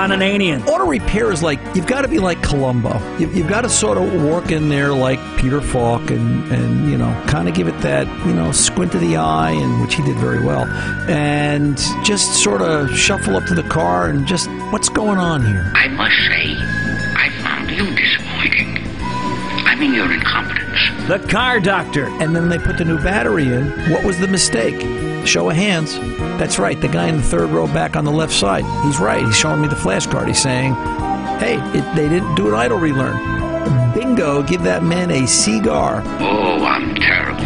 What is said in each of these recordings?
Ron Auto repair is like you've got to be like Columbo. You've, you've got to sort of work in there like Peter Falk and and you know kind of give it that you know squint of the eye and which he did very well, and just sort of shuffle up to the car and just what's going on here. I must say, I found you disappointing. I mean, your incompetence. The Car Doctor. And then they put the new battery in. What was the mistake? Show of hands. That's right. The guy in the third row back on the left side. He's right. He's showing me the flashcard. He's saying, hey, it, they didn't do an idle relearn. Bingo, give that man a cigar. Oh, I'm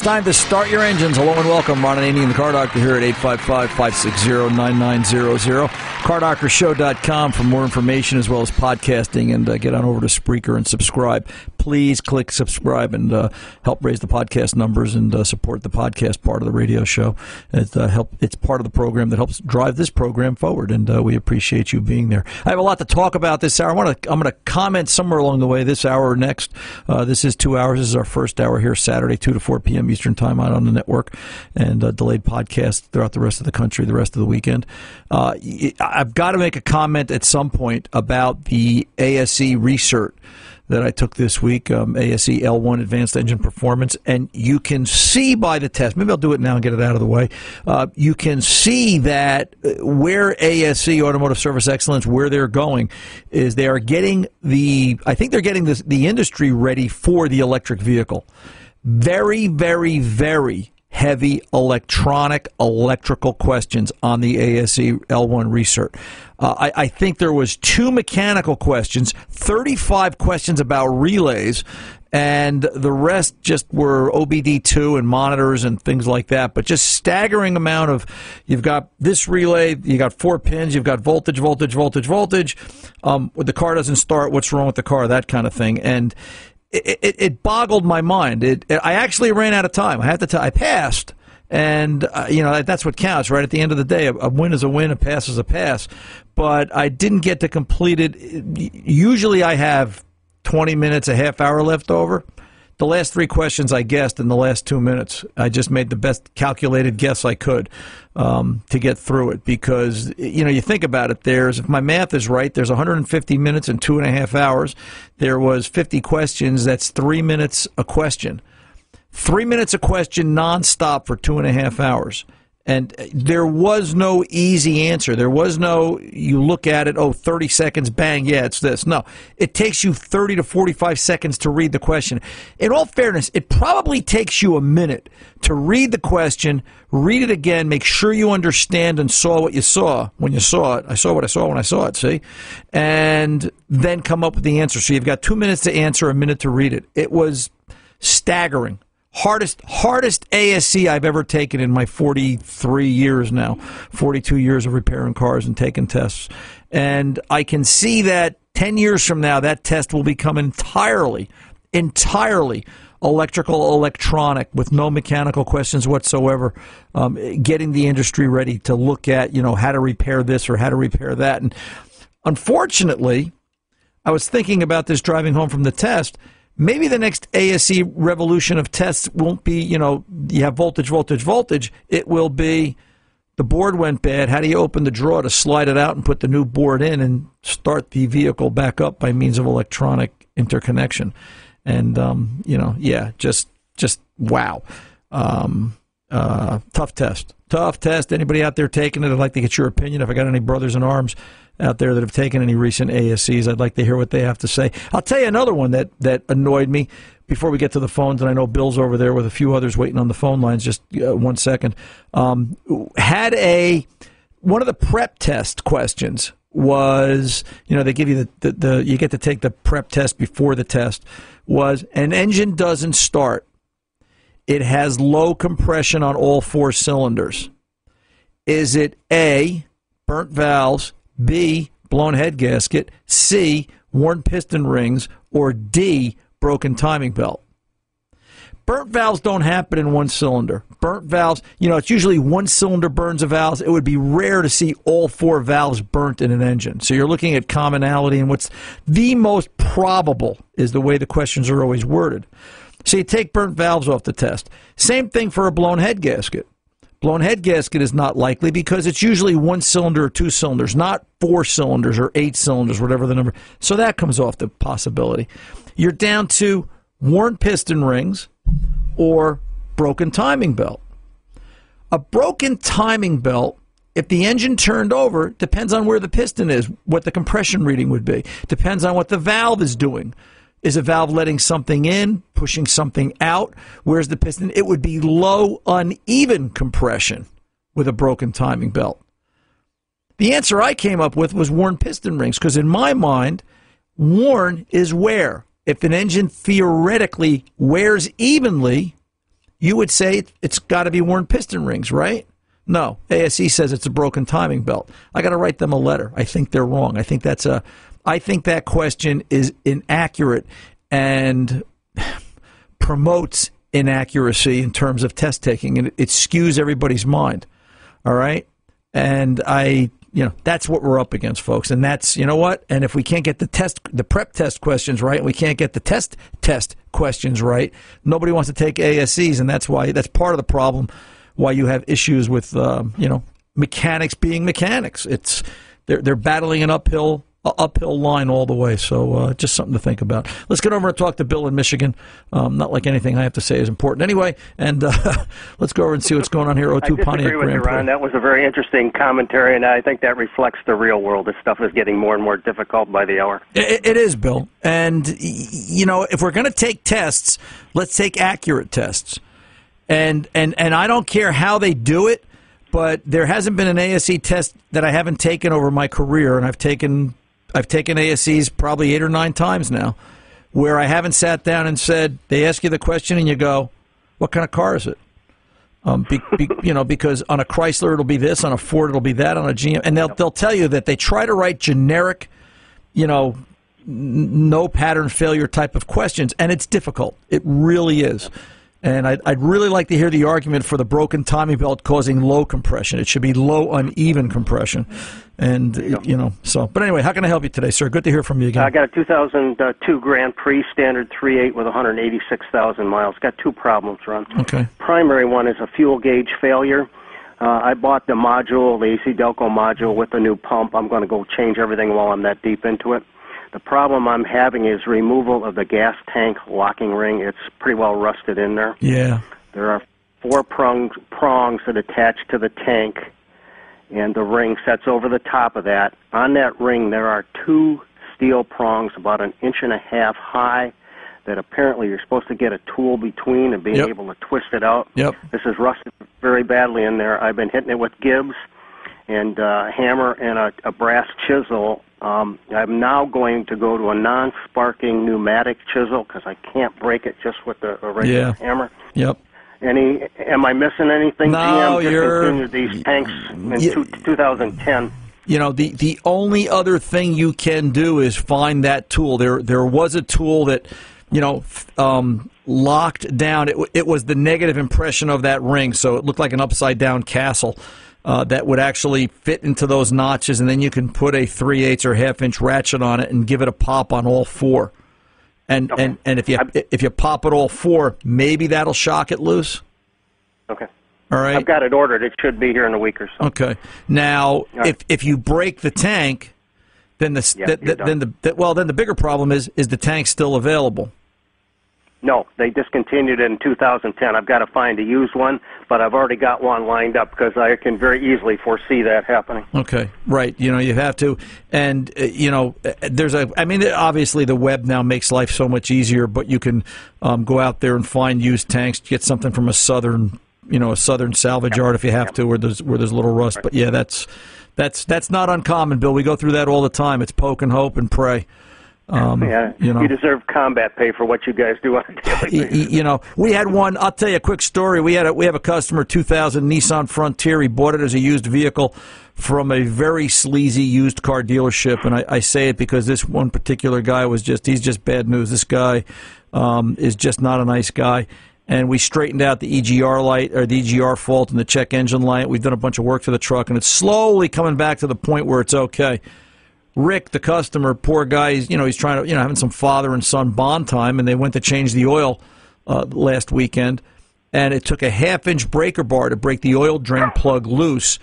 it's time to start your engines. Hello and welcome. Ron Ananian and the Car Doctor here at 855-560-9900. CarDoctorShow.com for more information as well as podcasting and uh, get on over to Spreaker and subscribe. Please click subscribe and uh, help raise the podcast numbers and uh, support the podcast part of the radio show. It, uh, help, it's part of the program that helps drive this program forward and uh, we appreciate you being there. I have a lot to talk about this hour. I want to, I'm going to comment somewhere along the way this hour or next. Uh, this is two hours. This is our first hour here Saturday, 2 to 4 p.m. Eastern Time out on the network and uh, delayed podcast throughout the rest of the country the rest of the weekend. I've got to make a comment at some point about the ASE recert that I took this week, um, ASE L1 Advanced Engine Performance, and you can see by the test, maybe I'll do it now and get it out of the way. Uh, you can see that uh, where ASE Automotive Service Excellence, where they're going, is they are getting the, I think they're getting this, the industry ready for the electric vehicle. Very, very, very heavy electronic electrical questions on the ASE L1 research. Uh, I, I, think there was two mechanical questions, 35 questions about relays, and the rest just were OBD2 and monitors and things like that. But just staggering amount of, you've got this relay, you got four pins, you've got voltage, voltage, voltage, voltage. Um, the car doesn't start, what's wrong with the car? That kind of thing. And it, it, it boggled my mind. It, I actually ran out of time. I have to tell. I passed, and uh, you know that's what counts, right? At the end of the day, a, a, win is a win, a pass is a pass. But I didn't get to complete it. Usually, I have twenty minutes, a half hour left over. The last three questions I guessed in the last two minutes. I just made the best calculated guess I could um, to get through it because you know you think about it. There's if my math is right, there's 150 minutes and two and a half hours. There was 50 questions. That's three minutes a question. Three minutes a question nonstop for two and a half hours. And there was no easy answer. There was no, you look at it, oh, 30 seconds, bang, yeah, it's this. No, it takes you 30 to 45 seconds to read the question. In all fairness, it probably takes you a minute to read the question, read it again, make sure you understand and saw what you saw when you saw it. I saw what I saw when I saw it, see? And then come up with the answer. So you've got two minutes to answer, a minute to read it. It was staggering hardest hardest ASE I've ever taken in my 43 years now, 42 years of repairing cars and taking tests. And I can see that 10 years from now that test will become entirely entirely electrical electronic with no mechanical questions whatsoever. Um, getting the industry ready to look at you know how to repair this or how to repair that. And unfortunately I was thinking about this driving home from the test maybe the next ASE revolution of tests won't be, you know, you have voltage, voltage, voltage. It will be the board went bad. How do you open the drawer to slide it out and put the new board in and start the vehicle back up by means of electronic interconnection? And um, you know, yeah, just just wow. Um, uh, tough test. Tough test. Anybody out there taking it? I'd like to get your opinion. If I got any brothers in arms out there that have taken any recent ASEs, I'd like to hear what they have to say. I'll tell you another one that, that annoyed me before we get to the phones, and I know Bill's over there with a few others waiting on the phone lines. Just uh, one second. Um, had a one of the prep test questions was you know they give you the, the, the you get to take the prep test before the test was an engine doesn't start. It has low compression on all four cylinders. Is it A, burnt valves, B, blown head gasket, C, worn piston rings, or D, broken timing belt. Burnt valves don't happen in one cylinder. Burnt valves, you know, it's usually one cylinder burns of valves. It would be rare to see all four valves burnt in an engine. So you're looking at commonality, and what's the most probable is the way the questions are always worded. So you take burnt valves off the test. Same thing for a blown head gasket. Blown head gasket is not likely because it's usually one cylinder or two cylinders, not four cylinders or eight cylinders, whatever the number. So that comes off the possibility. You're down to worn piston rings or broken timing belt. A broken timing belt, if the engine turned over, depends on where the piston is, what the compression reading would be. Depends on what the valve is doing. Is a valve letting something in, pushing something out? Where's the piston? It would be low, uneven compression with a broken timing belt. The answer I came up with was worn piston rings because, in my mind, worn is wear. If an engine theoretically wears evenly, you would say it's got to be worn piston rings, right? No, ASE says it's a broken timing belt. I got to write them a letter. I think they're wrong. I think that's a I think that question is inaccurate and promotes inaccuracy in terms of test taking, and it skews everybody's mind. All right, and I, you know, that's what we're up against, folks, and that's you know what. And if we can't get the test, the prep test questions right, we can't get the test test questions right, nobody wants to take ASEs, and that's why that's part of the problem. Why you have issues with, uh, you know, mechanics being mechanics. It's they're they're battling an uphill uphill line all the way. So uh, just something to think about. Let's get over and talk to Bill in Michigan. Um, not like anything I have to say is important anyway. And uh, let's go over and see what's going on here. O2 I disagree Pontiac with Grand you, Ron. That was a very interesting commentary, and I think that reflects the real world. This stuff is getting more and more difficult by the hour. it, it is, Bill. And you know, if we're going to take tests, let's take accurate tests. And and and I don't care how they do it but there hasn't been an ASE test that I haven't taken over my career, and I've taken I've taken ASEs probably eight or nine times now, where I haven't sat down and said they ask you the question and you go, "What kind of car is it?" Um, be, be, you know, because on a Chrysler it'll be this, on a Ford it'll be that, on a GM, and they'll they'll tell you that they try to write generic, you know, no pattern failure type of questions, and it's difficult. It really is. And I'd, I'd, really like to hear the argument for the broken timing belt causing low compression. It should be low uneven compression. And, you know, so. But anyway, how can I help you today, sir? Good to hear from you again. I got a 2002 Grand Prix standard 3.8 with 186,000 miles. Got two problems, Ron. Okay. Primary one is a fuel gauge failure. Uh, I bought the module, the AC Delco module with a new pump. I'm going to go change everything while I'm that deep into it. The problem I'm having is removal of the gas tank locking ring. It's pretty well rusted in there. Yeah. There are four prongs, prongs that attach to the tank, and the ring sets over the top of that. On that ring, there are two steel prongs about an inch and a half high that apparently you're supposed to get a tool between and being yep. able to twist it out. Yep. This is rusted very badly in there. I've been hitting it with Gibbs and uh, hammer and a, a brass chisel um, I'm now going to go to a non-sparking pneumatic chisel because I can't break it just with a, a regular yeah. hammer. Yep. Any? Am I missing anything? No, GM you're. These tanks in two, 2010. You know, the the only other thing you can do is find that tool. There there was a tool that, you know, um, locked down. It it was the negative impression of that ring, so it looked like an upside down castle uh, that would actually fit into those notches, and then you can put a three eighths or half inch ratchet on it and give it a pop on all four. And okay. and and if you if you pop it all four, maybe that'll shock it loose. Okay. All right. I've got it ordered. It should be here in a week or so. Okay. Now, right. if if you break the tank, then the, yeah, the, the then the, the well then the bigger problem is is the tank still available? No, they discontinued it in 2010. I've got to find a used one, but I've already got one lined up because I can very easily foresee that happening. Okay, right. You know, you have to, and uh, you know, uh, there's a. I mean, obviously, the web now makes life so much easier, but you can um, go out there and find used tanks, get something from a southern, you know, a southern salvage yard if you have to, where there's where there's a little rust. But yeah, that's that's that's not uncommon, Bill. We go through that all the time. It's poke and hope and pray. Um, yeah, you know, you deserve combat pay for what you guys do on a daily basis. you know, we had one. I'll tell you a quick story. We had a, we have a customer, 2000 Nissan Frontier. He bought it as a used vehicle from a very sleazy used car dealership, and I, I say it because this one particular guy was just he's just bad news. This guy um, is just not a nice guy. And we straightened out the EGR light or the EGR fault and the check engine light. We've done a bunch of work to the truck, and it's slowly coming back to the point where it's okay. Rick, the customer, poor guy, he's, you know, he's trying to, you know, having some father and son bond time, and they went to change the oil uh, last weekend, and it took a half inch breaker bar to break the oil drain plug loose.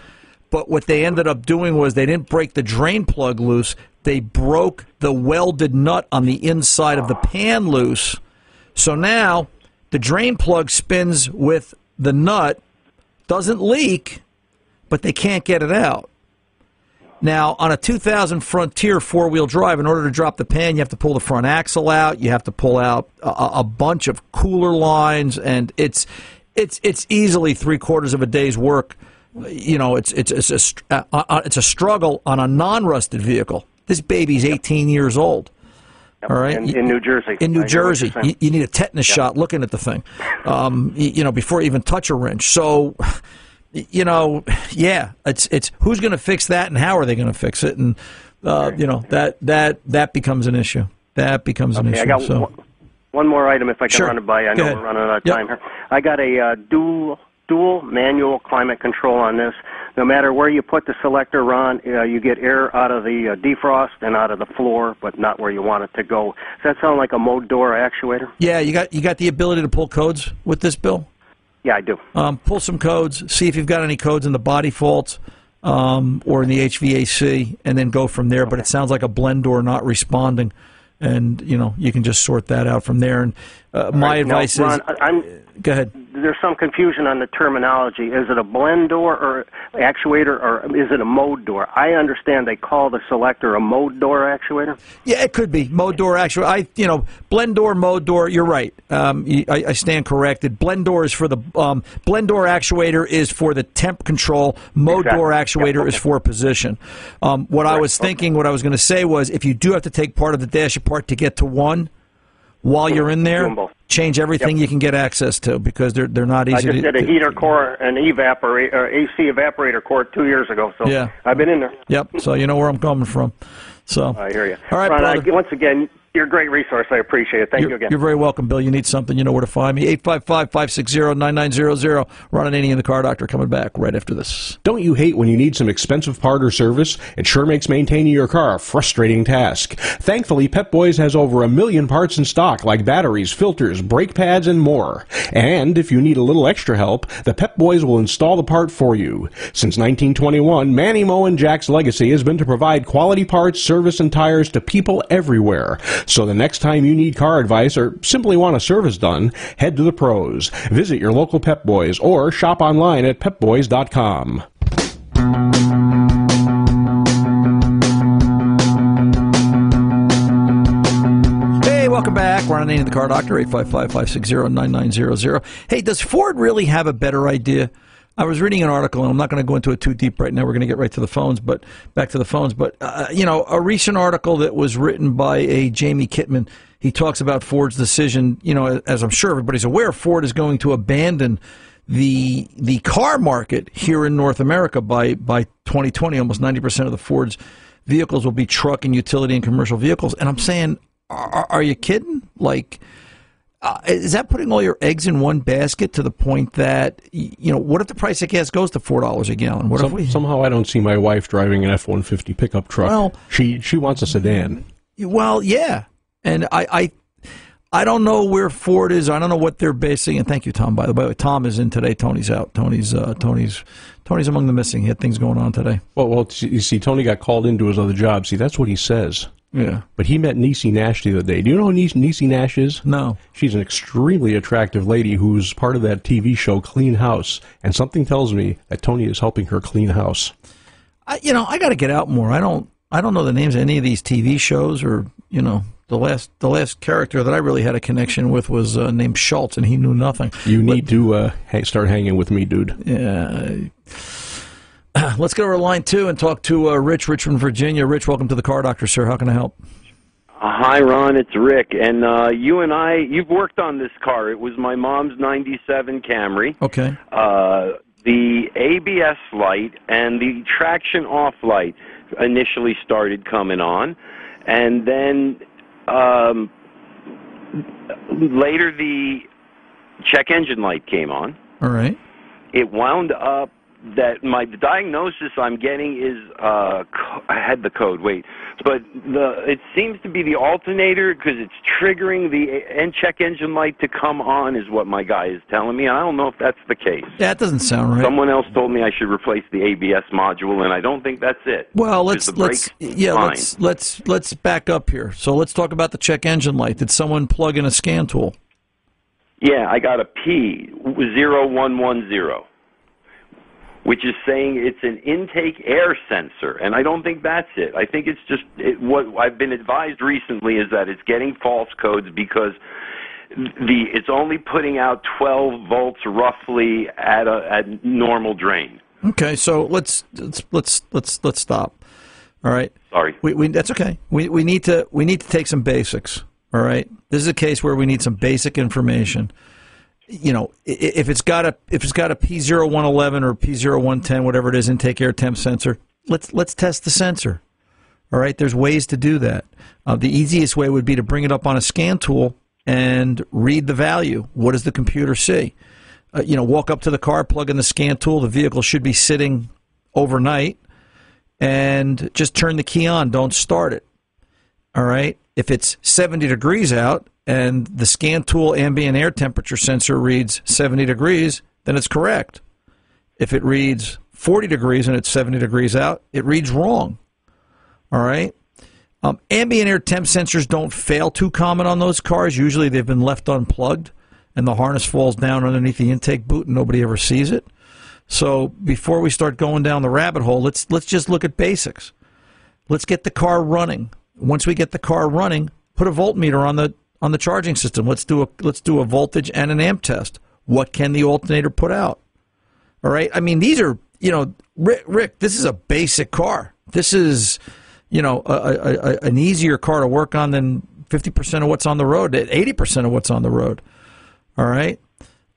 But what they ended up doing was they didn't break the drain plug loose, they broke the welded nut on the inside of the pan loose. So now the drain plug spins with the nut, doesn't leak, but they can't get it out. Now, on a 2000 Frontier four wheel drive, in order to drop the pan, you have to pull the front axle out. You have to pull out a, a bunch of cooler lines, and it's it's it's easily three quarters of a day's work. You know, it's it's it's a uh, uh, it's a struggle on a non rusted vehicle. This baby's 18 years old. All right, in, in New Jersey. in New Jersey, you, you need a tetanus shot looking at the thing, um, y- you know, before you even touch a wrench. So, you know, yeah, it's it's who's going to fix that and how are they going to fix it, and uh, you know that that that becomes an issue. That becomes an Okay, issue. I got so, one, one more item if I can Sure. run it by. I Go know ahead. we're running out of Yep. time here. I got a uh, dual dual manual climate control on this. No matter where you put the selector, Ron, uh, you get air out of the uh, defrost and out of the floor, but not where you want it to go. Does that sound like a mode door actuator? yeah, you got you got the ability to pull codes with this bill. Yeah, I do. Um, pull some codes, see if you've got any codes in the body faults um, or in the HVAC, and then go from there. But it sounds like a blend door not responding, and you know you can just sort that out from there. And uh, my Now, advice Ron, is, I'm go ahead. there's some confusion on the terminology. Is it a blend door or actuator, or is it a mode door? I understand they call the selector a mode door actuator. Yeah, it could be mode door. Actually, I you know blend door, mode door. You're right. Um, I, I stand corrected. Blend door is for the um, blend door actuator is for the temp control. Mode Exactly. door Yep, actuator okay. is for position. Um, what I was thinking, what I was going to say was, if you do have to take part of the dash apart to get to one, while you're in there, change everything you can get access to because they're they're not easy I just to. did a heater core and evaporate uh, or AC evaporator core two years ago, so Yeah. I've been in there. Yep. So you know where I'm coming from. So I hear you. All right, Ron, I- once again, you're a great resource. I appreciate it. Thank You're, you again. you're very welcome, Bill. You need something, you know where to find me. 855-560-9900. Ron Ananian and the Car Doctor coming back right after this. Don't you hate when you need some expensive part or service? It sure makes maintaining your car a frustrating task. Thankfully, Pep Boys has over a million parts in stock, like batteries, filters, brake pads, and more. And if you need a little extra help, the Pep Boys will install the part for you. Since 1921, Manny Moe and Jack's legacy has been to provide quality parts, service, and tires to people everywhere. So the next time you need car advice or simply want a service done, head to the pros. Visit your local Pep Boys or shop online at pepboys.com. Hey, welcome back. And Annie and the Car Doctor, 855-560-9900. Hey, does Ford really have a better idea? I was reading an article, and I'm not going to go into it too deep right now. We're going to get right to the phones, but back to the phones. But uh, you know, a recent article that was written by a Jamie Kitman. He talks about Ford's decision. You know, as I'm sure everybody's aware, Ford is going to abandon the the car market here in North America by by 2020. Almost 90 percent of the Ford's vehicles will be truck and utility and commercial vehicles. And I'm saying, are, are you kidding? Like. Uh, is that putting all your eggs in one basket to the point that you know what if the price of gas goes to four dollars a gallon? What if we? somehow I don't see my wife driving an F one fifty pickup truck. Well- she she wants a sedan. Well, yeah, and I, I, I don't know where Ford is. I don't know what they're basing. And thank you, Tom. By the way, Tom is in today. Tony's out. Tony's uh, Tony's Tony's among the missing. He had things going on today. Well, well, you see, Tony got called into his other job. See, that's what he says. Yeah. But he met Niecy Nash the other day. Do you know who Niecy, Nash is? No. She's an extremely attractive lady who's part of that TV show Clean House. And something tells me that Tony is helping her clean house. I, you know, I got to get out more. I don't. I don't know the names of any of these TV shows, or you know, the last the last character that I really had a connection with was uh, named Schultz, and he knew nothing. You need to uh, ha- start hanging with me, dude. Yeah. Let's go to line two and talk to uh, Rich, Richmond, Virginia. Rich, welcome to the Car Doctor, sir. How can I help? Hi, Ron. It's Rick, and uh, you and I. You've worked on this car. It was my mom's '97 Camry. Okay. Uh, the ABS light and the traction off light initially started coming on, and then um, later the check engine light came on. All right. It wound up that my diagnosis I'm getting is uh, I had the code. Wait, but the it seems to be the alternator because it's triggering the en- check engine light to come on is what my guy is telling me. I don't know if that's the case. That doesn't sound right. Someone else told me I should replace the ABS module, and I don't think that's it. Well, let's let's yeah fine. let's let's let's back up here. So let's talk about the check engine light. Did someone plug in a scan tool? Yeah, I got a P zero one one zero which is saying it's an intake air sensor, and I don't think that's it. I think it's just it, what I've been advised recently is that it's getting false codes because the it's only putting out 12 volts roughly at a at normal drain. Okay, so let's let's let's let's let's stop. All right. Sorry. We, we that's okay. We we need to we need to take some basics. All right. This is a case where we need some basic information. You know, if it's got a if it's got a P 111 or P 110 whatever it is, intake air temp sensor, let's let's test the sensor. All right. There's ways to do that. Uh, the easiest way would be to bring it up on a scan tool and read the value. What does the computer see? Uh, you know, walk up to the car, plug in the scan tool. The vehicle should be sitting overnight, and just turn the key on. Don't start it. All right. If it's 70 degrees out and the scan tool ambient air temperature sensor reads 70 degrees, then it's correct. If it reads 40 degrees and it's 70 degrees out, it reads wrong. All right. Um, ambient air temp sensors don't fail too common on those cars. Usually they've been left unplugged and the harness falls down underneath the intake boot and nobody ever sees it. So before we start going down the rabbit hole, let's let's just look at basics. Let's get the car running. Once we get the car running, put a voltmeter on the on the charging system. Let's do a let's do a voltage and an amp test. What can the alternator put out? All right. I mean, these are you know, Rick. Rick this is a basic car. This is you know a, a, a, an easier car to work on than fifty percent of what's on the road, eighty percent of what's on the road. All right.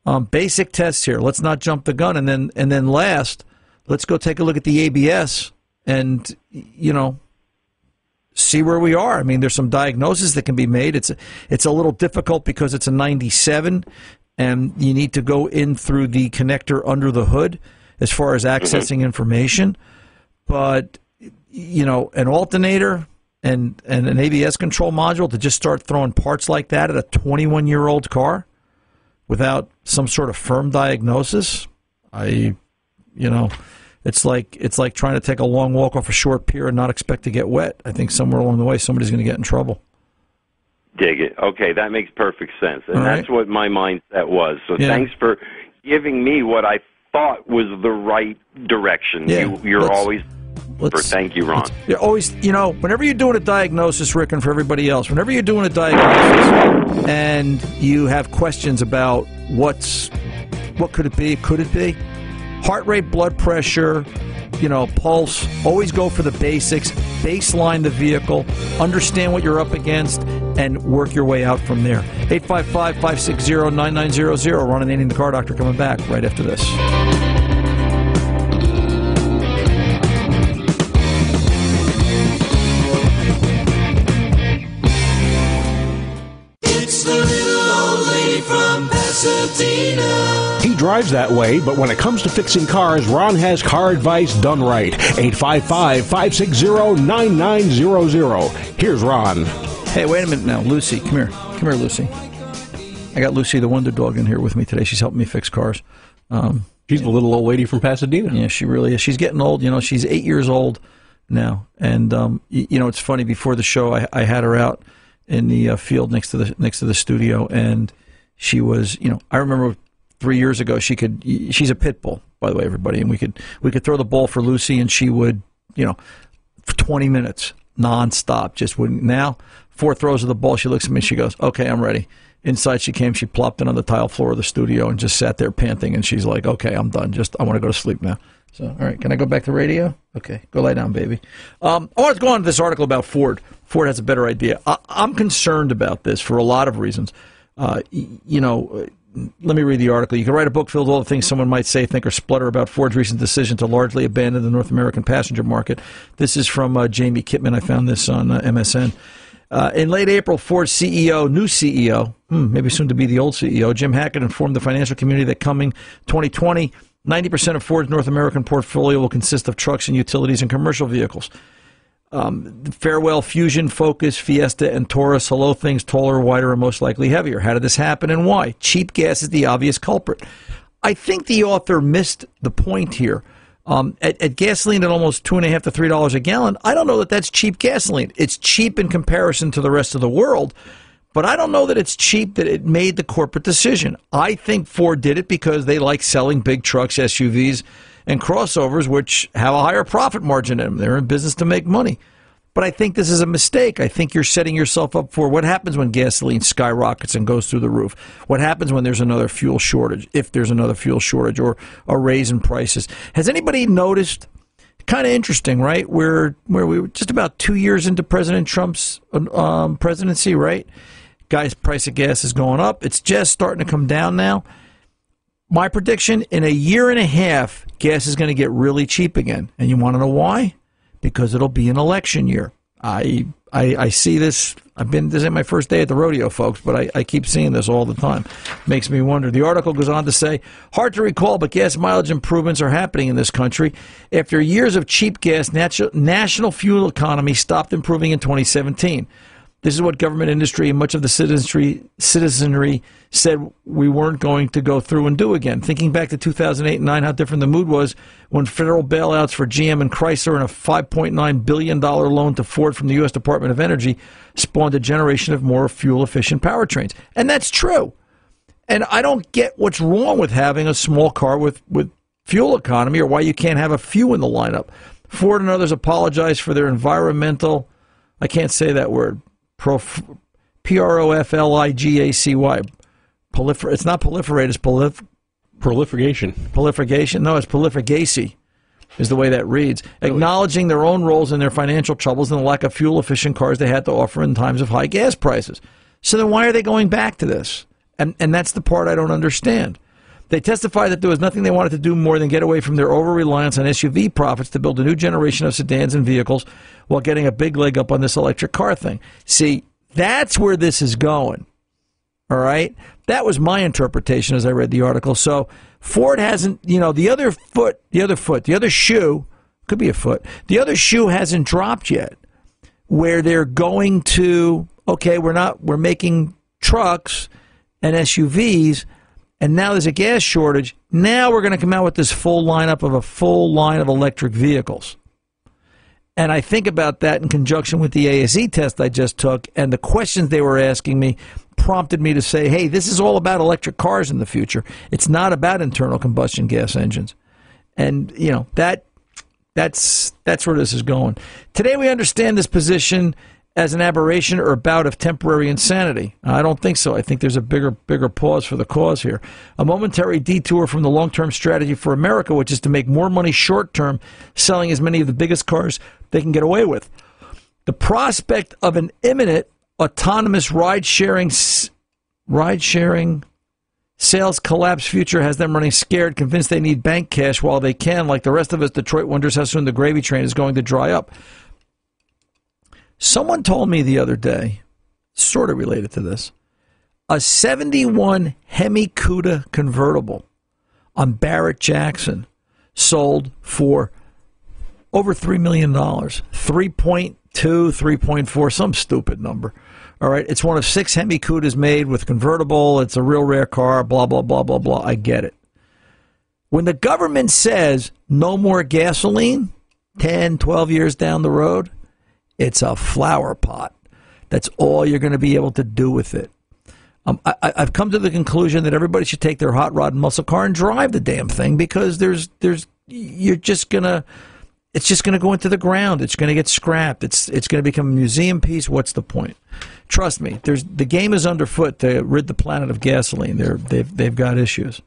Um, basic tests here. Let's not jump the gun, and then and then last, let's go take a look at the ABS and you know see where we are. I mean, there's some diagnosis that can be made. It's it's a little difficult because it's a 97, and you need to go in through the connector under the hood as far as mm-hmm. accessing information. But you know, an alternator and and an ABS control module to just start throwing parts like that at a 21 year old car without some sort of firm diagnosis, I, you know, it's like it's like trying to take a long walk off a short pier and not expect to get wet. I think somewhere along the way somebody's going to get in trouble. Dig it. Okay, that makes perfect sense. And All right. that's what my mindset was. So Yeah. thanks for giving me what I thought was the right direction. Yeah, You, you're let's- always Let's, thank you, Ron. You're always, you know, whenever you're doing a diagnosis, Rick, and for everybody else, whenever you're doing a diagnosis and you have questions about what's, what could it be, could it be, heart rate, blood pressure, you know, pulse, always go for the basics, baseline the vehicle, understand what you're up against, and work your way out from there. 855 560 9900. Ron Ananian, the car doctor, coming back right after this. Drives that way, but when it comes to fixing cars, Ron has car advice done right. 855 560 9900. Here's Ron. Hey, wait a minute now. Lucy, come here. Come here, Lucy. I got Lucy the Wonder Dog in here with me today. She's helping me fix cars. Um, She's the little old lady from Pasadena. yeah, she really is. She's getting old. You know, she's eight years old now. And, um, y- you know, it's funny. Before the show, I, I had her out in the uh, field next to the next to the studio, and she was, you know, I remember three years ago she could. She's a pit bull, by the way, everybody, and we could we could throw the ball for Lucy, and she would, you know, for 20 minutes nonstop. Just wouldn't. Now, four throws of the ball, she looks at me, she goes, "Okay, I'm ready." Inside she came, she plopped in on the tile floor of the studio and just sat there panting. And she's like, "Okay, I'm done. Just I want to go to sleep now." So, all right, can I go back to radio? Okay, go lie down, baby. Um, I want to go on to this article about Ford. Ford has a better idea. I, I'm concerned about this for a lot of reasons. Uh, you know, let me read the article. You can write a book filled with all the things someone might say, think, or splutter about Ford's recent decision to largely abandon the North American passenger market. This is from uh, Jamie Kitman. I found this on uh, MSN. Uh, in late April, Ford's CEO, new CEO, hmm, maybe soon to be the old CEO, Jim Hackett informed the financial community that coming 2020, 90% of Ford's North American portfolio will consist of trucks and utilities and commercial vehicles. Um, Farewell, Fusion, Focus, Fiesta, and Taurus. Hello, things taller, wider, and most likely heavier. How did this happen and why? Cheap gas is the obvious culprit. I think the author missed the point here. Um, at, at gasoline at almost two and a half to three dollars a gallon, I don't know that that's cheap gasoline. It's cheap in comparison to the rest of the world, but I don't know that it's cheap that it made the corporate decision. I think Ford did it because they like selling big trucks, SUVs, and crossovers, which have a higher profit margin in them. They're in business to make money. But I think this is a mistake. I think you're setting yourself up for what happens when gasoline skyrockets and goes through the roof. What happens when there's another fuel shortage, if there's another fuel shortage or a raise in prices. Has anybody noticed? Kind of interesting, right? Where where we were just about two years into President Trump's um, presidency, right? Guys, price of gas is going up. It's just starting to come down now. My prediction: in a year and a half, gas is going to get really cheap again. And you want to know why? because it'll be an election year. I I, I see this. I've been this is my first day at the rodeo, folks, but I, I keep seeing this all the time. Makes me wonder. The article goes on to say, hard to recall, but gas mileage improvements are happening in this country. After years of cheap gas, natu- national fuel economy stopped improving in 2017. This is what government industry and much of the citizenry, citizenry said we weren't going to go through and do again. Thinking back to 2008 and 9, how different the mood was when federal bailouts for GM and Chrysler and a $5.9 billion loan to Ford from the U.S. Department of Energy spawned a generation of more fuel efficient powertrains. And that's true. And I don't get what's wrong with having a small car with, with fuel economy or why you can't have a few in the lineup. Ford and others apologize for their environmental, I can't say that word, Prof, P R O F L I G A C Y. Prolifer- it's not proliferate, it's prolif- Proliferation. proliferation. No, it's prolifergacy, is the way that reads. Acknowledging their own roles in their financial troubles and the lack of fuel efficient cars they had to offer in times of high gas prices. So then why are they going back to this? And, and that's the part I don't understand. They testified that there was nothing they wanted to do more than get away from their over reliance on SUV profits to build a new generation of sedans and vehicles while getting a big leg up on this electric car thing. See, that's where this is going. All right. That was my interpretation as I read the article. So Ford hasn't, you know, the other foot, the other foot, the other shoe, could be a foot, the other shoe hasn't dropped yet where they're going to, okay, we're not, we're making trucks and SUVs, and now there's a gas shortage. Now we're going to come out with this full lineup of a full line of electric vehicles. And I think about that in conjunction with the ASE test I just took and the questions they were asking me prompted me to say, hey, this is all about electric cars in the future. It's not about internal combustion gas engines. And, you know, that that's that's where this is going. Today we understand this position as an aberration or bout of temporary insanity. I don't think so. I think there's a bigger bigger pause for the cause here. A momentary detour from the long-term strategy for America, which is to make more money short-term selling as many of the biggest cars they can get away with. The prospect of an imminent autonomous ride-sharing ride-sharing sales collapse future has them running scared, convinced they need bank cash while they can. Like the rest of us, Detroit wonders how soon the gravy train is going to dry up. Someone told me the other day, sort of related to this, a 71 Hemi Cuda convertible on Barrett Jackson sold for over $3 million. 3.2, 3.4, some stupid number. All right. It's one of six Hemi Cudas made with convertible. It's a real rare car, blah, blah, blah, blah, blah. I get it. When the government says no more gasoline 10, 12 years down the road, it's a flower pot. That's all you're going to be able to do with it. Um, I, I've come to the conclusion that everybody should take their hot rod and muscle car and drive the damn thing because there's there's you're just gonna it's just to go into the ground. It's to get scrapped. It's it's to become a museum piece. What's the point? Trust me. There's the game is underfoot to rid the planet of gasoline. They're they've they've got issues.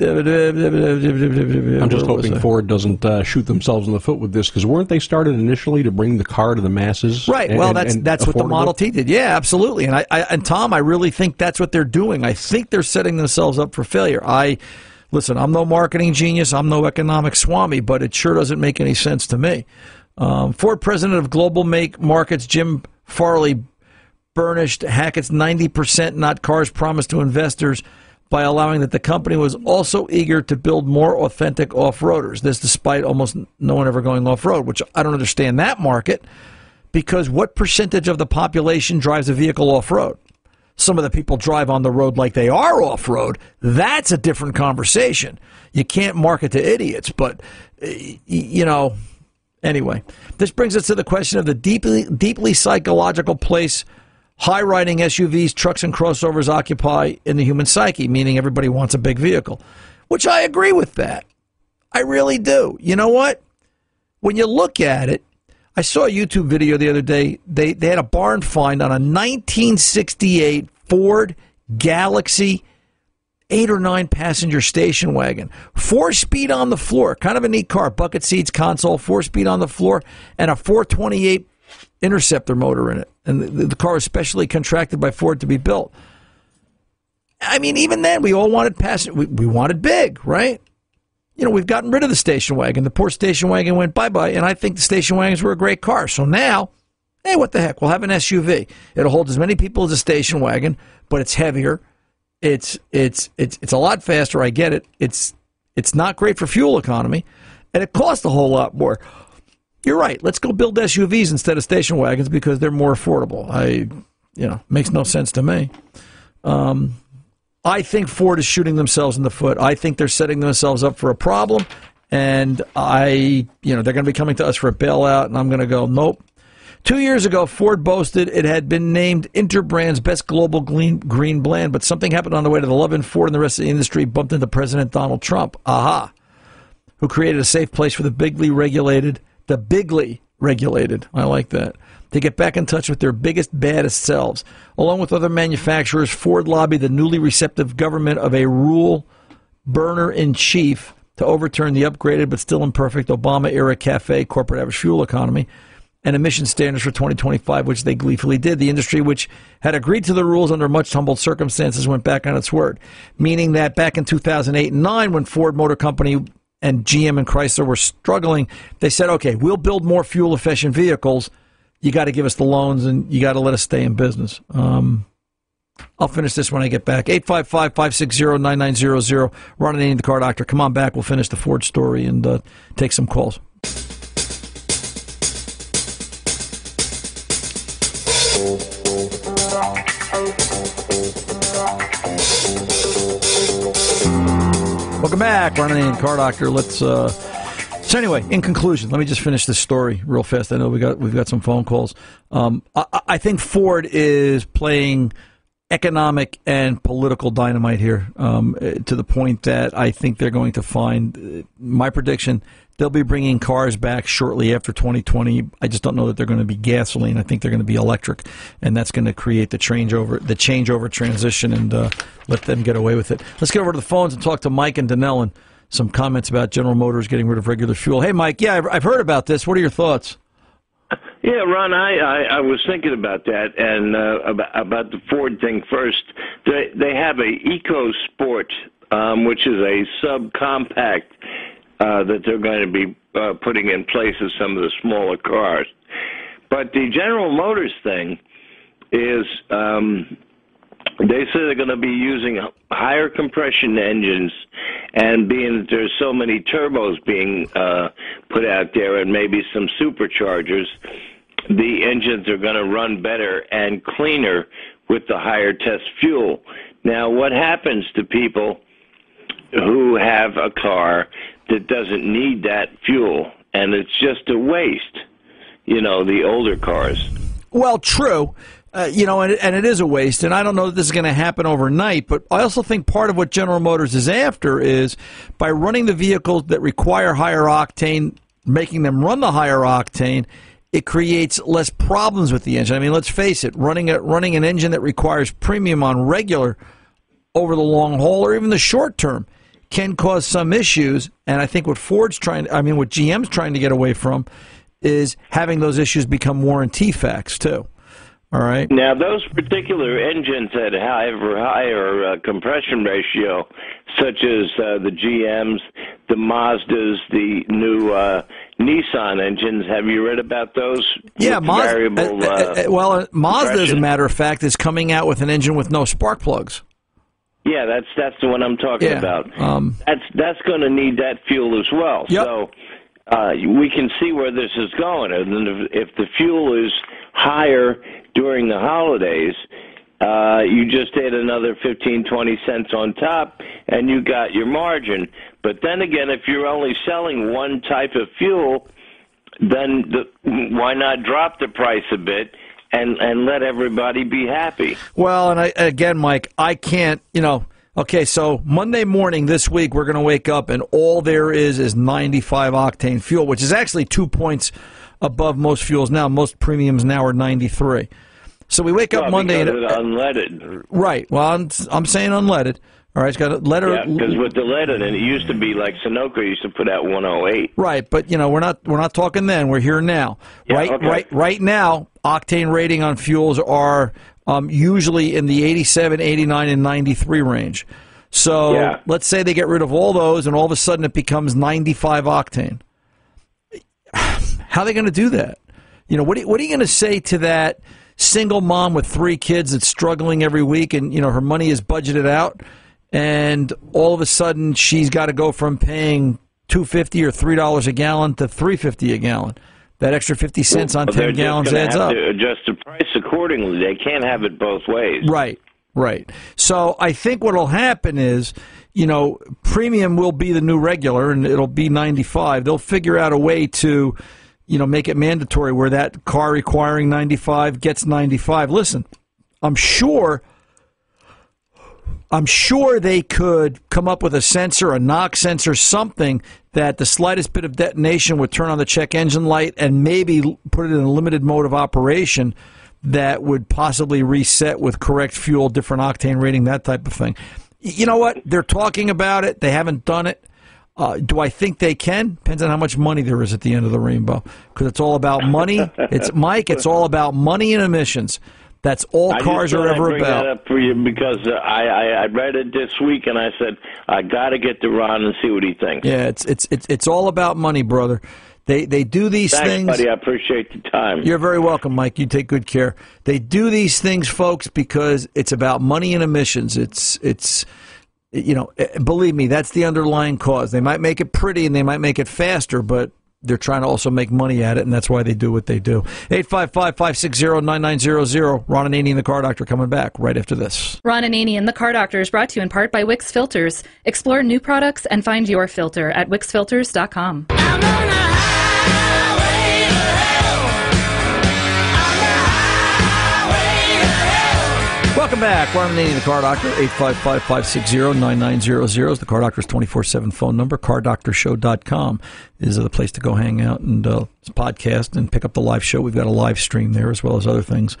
I'm just hoping Ford doesn't uh, shoot themselves in the foot with this because weren't they started initially to bring the car to the masses? Right. and- well, that's and that's what the? Model T did. Yeah, absolutely. And I, I and Tom, I really think that's what they're doing. I think they're setting themselves up for failure. I listen. I'm no marketing genius. I'm no economic swami, but it sure doesn't make any sense to me. Um, Ford president of Global Make Markets Jim Farley burnished Hackett's 90% not cars promised to investors by allowing that the company was also eager to build more authentic off-roaders. This despite almost no one ever going off-road, which I don't understand that market because what percentage of the population drives a vehicle off-road? Some of the people drive on the road like they are off-road. That's a different conversation. You can't market to idiots, but eh, you know, Anyway, this brings us to the question of the deeply, deeply psychological place high riding SUVs, trucks, and crossovers occupy in the human psyche, meaning everybody wants a big vehicle, which I agree with that. I really do. You know what? When you look at it, I saw a YouTube video the other day. They, they had a barn find on a 1968 Ford Galaxie eight or nine passenger station wagon. Four speed on the floor. Kind of a neat car. Bucket seats, console, four speed on the floor, and a 428 Interceptor motor in it. And the, the car was specially contracted by Ford to be built. I mean, even then, we all wanted passenger. We, we wanted big, right? You know, we've gotten rid of the station wagon. The poor station wagon went bye bye, and I think the station wagons were a great car. So now, hey, what the heck? We'll have an SUV. It'll hold as many people as a station wagon, but it's heavier it's it's it's it's a lot faster. I get it. It's it's not great for fuel economy, and it costs a whole lot more. You're right. Let's go build SUVs instead of station wagons because they're more affordable. I, you know, makes no sense to me. Um, I think Ford is shooting themselves in the foot. I think they're setting themselves up for a problem, and I, you know, they're going to be coming to us for a bailout, and I'm going to go, nope. Two years ago, Ford boasted it had been named Interbrand's best global green, green blend, but something happened on the way to the and Ford and the rest of the industry bumped into President Donald Trump. Aha. Who created a safe place for the bigly regulated, the bigly regulated, I like that, to get back in touch with their biggest, baddest selves. Along with other manufacturers, Ford lobbied the newly receptive government of a rule burner in chief to overturn the upgraded but still imperfect Obama era CAFE corporate average fuel economy and emission standards for 2025, which they gleefully did. The industry, which had agreed to the rules under much humbled circumstances, went back on its word, meaning that back in 2008 and 9, when Ford Motor Company and GM and Chrysler were struggling, they said, okay, we'll build more fuel efficient vehicles. You got to give us the loans and you got to let us stay in business. Um, I'll finish this when I get back. 855 560 9900. Ron and the car doctor. Come on back. We'll finish the Ford story and uh, take some calls. Welcome back, Ron and car doctor. Let's. Uh, so anyway, in conclusion, let me just finish this story real fast. I know we got we've got some phone calls. Um, I, I think Ford is playing economic and political dynamite here um, eh, to the point that I think they're going to find uh, my prediction. They'll be bringing cars back shortly after 2020. I just don't know that they're going to be gasoline. I think they're going to be electric, and that's going to create the changeover, the changeover transition, and uh, let them get away with it. Let's get over to the phones and talk to Mike and Danelle and Some comments about General Motors getting rid of regular fuel. Hey, Mike. Yeah, I've heard about this. What are your thoughts? Yeah, Ron, I, I, I was thinking about that and uh, about, about the Ford thing first. They they have a Eco Sport, um, which is a subcompact uh, that they're going to be uh, putting in place of some of the smaller cars. But the General Motors thing is um, they say they're going to be using higher compression engines, and being that there's so many turbos being uh, put out there and maybe some superchargers, the engines are going to run better and cleaner with the higher test fuel. Now, what happens to people who have a car that doesn't need that fuel and it's just a waste? You know, the older cars. Well, true. Uh, you know, and, and it is a waste. And I don't know that this is going to happen overnight, but I also think part of what General Motors is after is by running the vehicles that require higher octane, making them run the higher octane, it creates less problems with the engine. I mean, let's face it, running a, running an engine that requires premium on regular over the long haul or even the short term can cause some issues. And I think what Ford's trying, I mean, what GM's trying to get away from is having those issues become warranty facts too. All right. Now, those particular engines that have higher uh, compression ratio, such as uh, the GMs, the Mazdas, the new uh, Nissan engines, have you read about those? Yeah, Mazda. variable, uh, uh, uh, well, Mazda, as a matter of fact, is coming out with an engine with no spark plugs. Yeah, that's that's the one I'm talking Yeah, about. um, that's that's going to need that fuel as well. Yep. So uh, we can see where this is going, and if, if the fuel is higher during the holidays, uh, you just add another fifteen twenty cents on top, and you got your margin. But then again, if you're only selling one type of fuel, then the, why not drop the price a bit? And, and let everybody be happy. Well, and I, again, Mike, I can't, you know, okay, so Monday morning this week, we're going to wake up and all there is is 95 octane fuel, which is actually two points above most fuels now. Most premiums now are 93. So we wake up Monday and, unleaded. right. Well, I'm, I'm saying unleaded. All right, it's got a letter. Yeah, because with the lead in it, it used to be like Sunoco used to put out 108. Right, but you know we're not we're not talking then. We're here now. Yeah, right, okay. right, right now. Octane rating on fuels are um, usually in the 87, 89, and 93 range. So Yeah. let's say they get rid of all those, and all of a sudden it becomes 95 octane. How are they going to do that? You know, what are, what are you going to say to that single mom with three kids that's struggling every week, and you know her money is budgeted out, and all of a sudden she's got to go from paying two fifty or three dollars a gallon to three fifty a gallon. That extra fifty cents on Well, ten gallons adds have up. To adjust the price accordingly. They can't have it both ways. Right, right. So I think what will happen is, you know, premium will be the new regular, and it'll be ninety five. They'll figure out a way to, you know, make it mandatory where that car requiring ninety five gets ninety five. Listen, I'm sure. I'm sure they could come up with a sensor, a knock sensor, something that the slightest bit of detonation would turn on the check engine light and maybe put it in a limited mode of operation that would possibly reset with correct fuel, different octane rating, that type of thing. You know what? They're talking about it. They haven't done it. Uh, do I think they can? Depends on how much money there is at the end of the rainbow. Because it's all about money. It's Mike. It's all about money and emissions. That's all I cars are ever bring about. that up for you because uh, I, I I read it this week and I said I got to get to Ron and see what he thinks. Yeah, it's it's it's it's all about money, brother. They they do these Thanks, things. buddy. I appreciate the time. You're very welcome, Mike. You take good care. They do these things, folks, because it's about money and emissions. It's it's you know, eh, believe me, that's the underlying cause. They might make it pretty and they might make it faster, but they're trying to also make money at it, and that's why they do what they do. 855-560-9900. Ron and Annie and the Car Doctor coming back right after this. Ron and Annie and the Car Doctor is brought to you in part by Wix Filters. Explore new products and find your filter at wixfilters.com. Welcome back. Ron and Annie, the Car Doctor, 855-560-9900 is the Car Doctor's 24-7 phone number. CarDoctorShow.com is the place to go hang out and uh, podcast and pick up the live show. We've got a live stream there as well as other things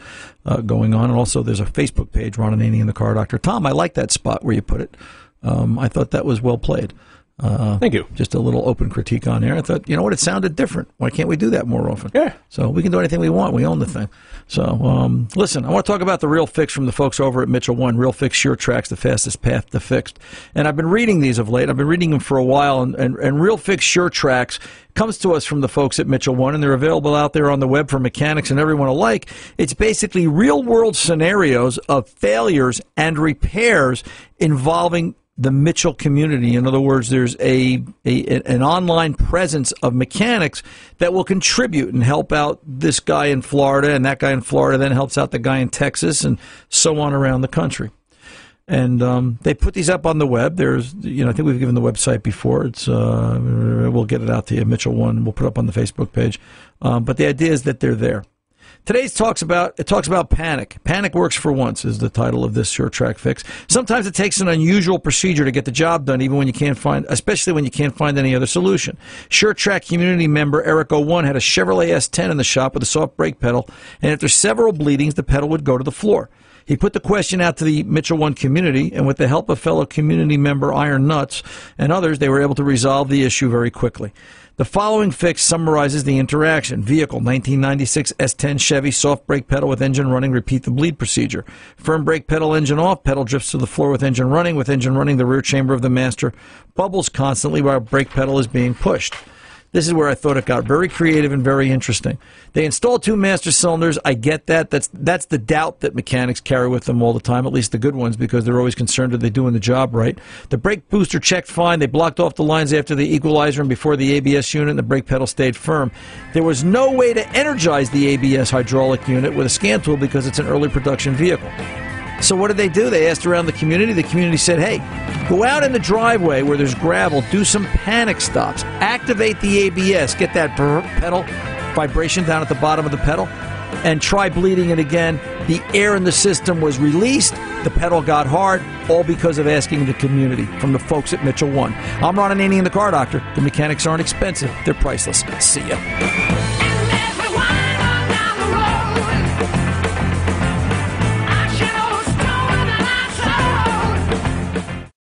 uh, going on. And also there's a Facebook page, Ron and Annie and the Car Doctor. Tom, I like that spot where you put it. Um, I thought that was well played. Uh, Thank you. Just a little open critique on there. I thought, you know what, it sounded different. Why can't we do that more often? Yeah. So we can do anything we want. We own the thing. So um, listen, I want to talk about the Real Fix from the folks over at Mitchell One. Real Fix Sure Tracks, the fastest path to fixed. And I've been reading these of late. I've been reading them for a while. And, and, and Real Fix Sure Tracks comes to us from the folks at Mitchell One, and they're available out there on the web for mechanics and everyone alike. It's basically real world scenarios of failures and repairs involving the Mitchell community. In other words, there's a, a an online presence of mechanics that will contribute and help out this guy in Florida, and that guy in Florida then helps out the guy in Texas, and so on around the country. And um, they put these up on the web. There's, you know, I think we've given the website before. It's, uh, we'll get it out to you, Mitchell One. We'll put it up on the Facebook page. Um, but the idea is that they're there. Today's talks about it talks about panic. Panic works for once is the title of this SureTrack fix. Sometimes it takes an unusual procedure to get the job done, even when you can't find, especially when you can't find any other solution. SureTrack community member Eric O1 had a Chevrolet S10 in the shop with a soft brake pedal, and after several bleedings, the pedal would go to the floor. He put the question out to the Mitchell One community, and with the help of fellow community member Iron Nuts and others, they were able to resolve the issue very quickly. The following fix summarizes the interaction. Vehicle 1996 S10 Chevy soft brake pedal with engine running, repeat the bleed procedure. Firm brake pedal engine off, pedal drifts to the floor with engine running, with engine running the rear chamber of the master bubbles constantly while brake pedal is being pushed. This is where I thought it got very creative and very interesting. They installed two master cylinders. I get that. That's that's the doubt that mechanics carry with them all the time, at least the good ones, because they're always concerned are they doing the job right. The brake booster checked fine. They blocked off the lines after the equalizer and before the ABS unit, and the brake pedal stayed firm. There was no way to energize the ABS hydraulic unit with a scan tool because it's an early production vehicle. So what did they do? They asked around the community. The community said, "Hey, go out in the driveway where there's gravel, do some panic stops, activate the ABS, get that pedal vibration down at the bottom of the pedal, and try bleeding it again." The air in the system was released. The pedal got hard, all because of asking the community from the folks at Mitchell One. I'm Ron Ananian, the Car Doctor. The mechanics aren't expensive; they're priceless. See ya.